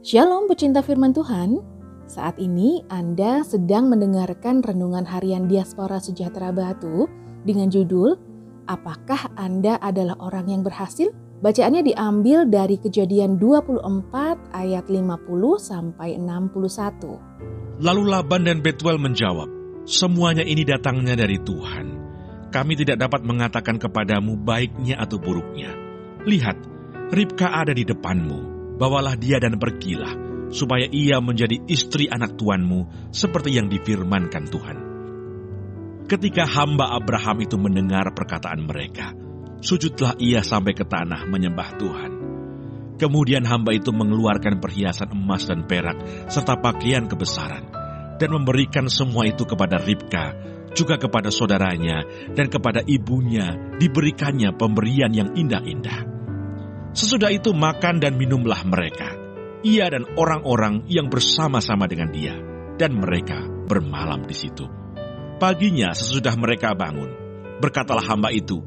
Shalom pecinta firman Tuhan. Saat ini Anda sedang mendengarkan renungan harian Diaspora Sejahtera Batu dengan judul Apakah Anda adalah orang yang berhasil? Bacaannya diambil dari Kejadian 24 ayat 50 sampai 61. Lalu Laban dan Betuel menjawab, "Semuanya ini datangnya dari Tuhan. Kami tidak dapat mengatakan kepadamu baiknya atau buruknya. Lihat, Ribka ada di depanmu bawalah dia dan pergilah, supaya ia menjadi istri anak tuanmu, seperti yang difirmankan Tuhan. Ketika hamba Abraham itu mendengar perkataan mereka, sujudlah ia sampai ke tanah menyembah Tuhan. Kemudian hamba itu mengeluarkan perhiasan emas dan perak, serta pakaian kebesaran, dan memberikan semua itu kepada Ribka, juga kepada saudaranya, dan kepada ibunya diberikannya pemberian yang indah-indah. Sesudah itu makan dan minumlah mereka, ia dan orang-orang yang bersama-sama dengan dia, dan mereka bermalam di situ. Paginya sesudah mereka bangun, berkatalah hamba itu,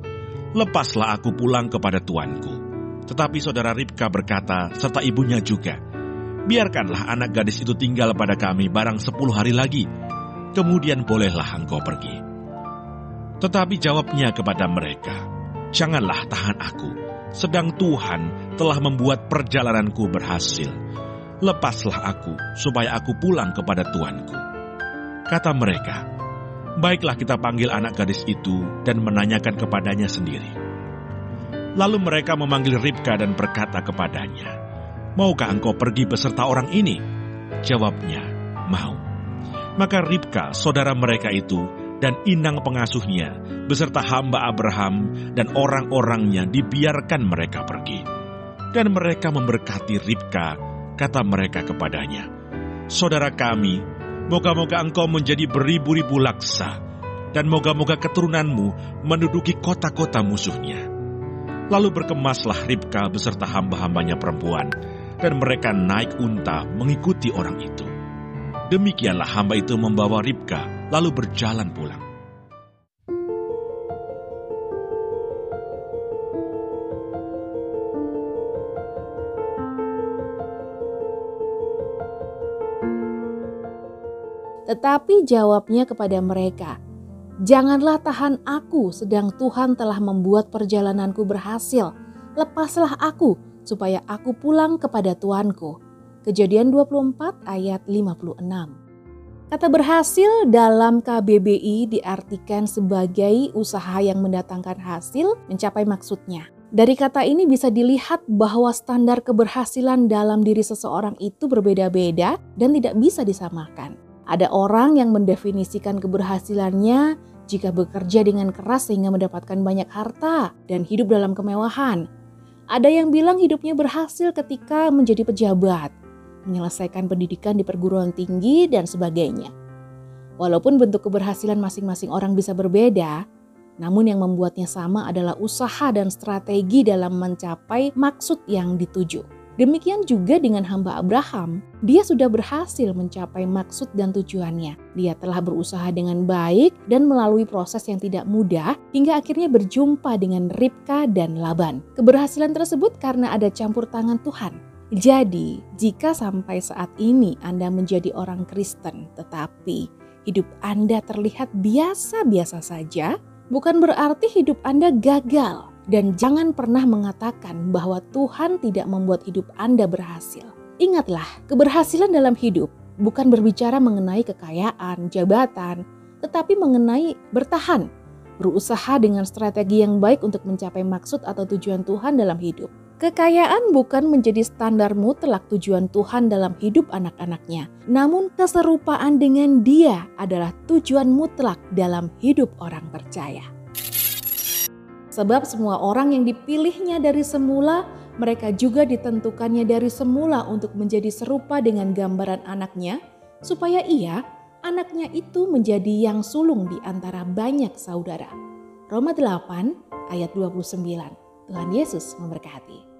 Lepaslah aku pulang kepada tuanku. Tetapi saudara Ribka berkata, serta ibunya juga, Biarkanlah anak gadis itu tinggal pada kami barang sepuluh hari lagi, kemudian bolehlah engkau pergi. Tetapi jawabnya kepada mereka, Janganlah tahan aku, sedang Tuhan telah membuat perjalananku berhasil. Lepaslah aku, supaya aku pulang kepada Tuanku. Kata mereka, baiklah kita panggil anak gadis itu dan menanyakan kepadanya sendiri. Lalu mereka memanggil Ribka dan berkata kepadanya, Maukah engkau pergi beserta orang ini? Jawabnya, mau. Maka Ribka, saudara mereka itu, dan inang pengasuhnya beserta hamba Abraham dan orang-orangnya dibiarkan mereka pergi. Dan mereka memberkati Ribka, kata mereka kepadanya, Saudara kami, moga-moga engkau menjadi beribu-ribu laksa, dan moga-moga keturunanmu menduduki kota-kota musuhnya. Lalu berkemaslah Ribka beserta hamba-hambanya perempuan, dan mereka naik unta mengikuti orang itu. Demikianlah hamba itu membawa Ribka lalu berjalan pulang. Tetapi jawabnya kepada mereka, Janganlah tahan aku sedang Tuhan telah membuat perjalananku berhasil. Lepaslah aku supaya aku pulang kepada Tuanku. Kejadian 24 ayat 56. Kata berhasil dalam KBBI diartikan sebagai usaha yang mendatangkan hasil mencapai maksudnya. Dari kata ini bisa dilihat bahwa standar keberhasilan dalam diri seseorang itu berbeda-beda dan tidak bisa disamakan. Ada orang yang mendefinisikan keberhasilannya jika bekerja dengan keras sehingga mendapatkan banyak harta dan hidup dalam kemewahan. Ada yang bilang hidupnya berhasil ketika menjadi pejabat, menyelesaikan pendidikan di perguruan tinggi, dan sebagainya. Walaupun bentuk keberhasilan masing-masing orang bisa berbeda, namun yang membuatnya sama adalah usaha dan strategi dalam mencapai maksud yang dituju. Demikian juga dengan hamba Abraham, dia sudah berhasil mencapai maksud dan tujuannya. Dia telah berusaha dengan baik dan melalui proses yang tidak mudah hingga akhirnya berjumpa dengan Ribka dan Laban. Keberhasilan tersebut karena ada campur tangan Tuhan jadi, jika sampai saat ini Anda menjadi orang Kristen, tetapi hidup Anda terlihat biasa-biasa saja, bukan berarti hidup Anda gagal. Dan jangan pernah mengatakan bahwa Tuhan tidak membuat hidup Anda berhasil. Ingatlah, keberhasilan dalam hidup bukan berbicara mengenai kekayaan, jabatan, tetapi mengenai bertahan, berusaha dengan strategi yang baik untuk mencapai maksud atau tujuan Tuhan dalam hidup. Kekayaan bukan menjadi standar mutlak tujuan Tuhan dalam hidup anak-anaknya, namun keserupaan dengan Dia adalah tujuan mutlak dalam hidup orang percaya. Sebab semua orang yang dipilihnya dari semula, mereka juga ditentukannya dari semula untuk menjadi serupa dengan gambaran anaknya, supaya ia, anaknya itu menjadi yang sulung di antara banyak saudara. Roma 8 ayat 29. Tuhan Yesus memberkati.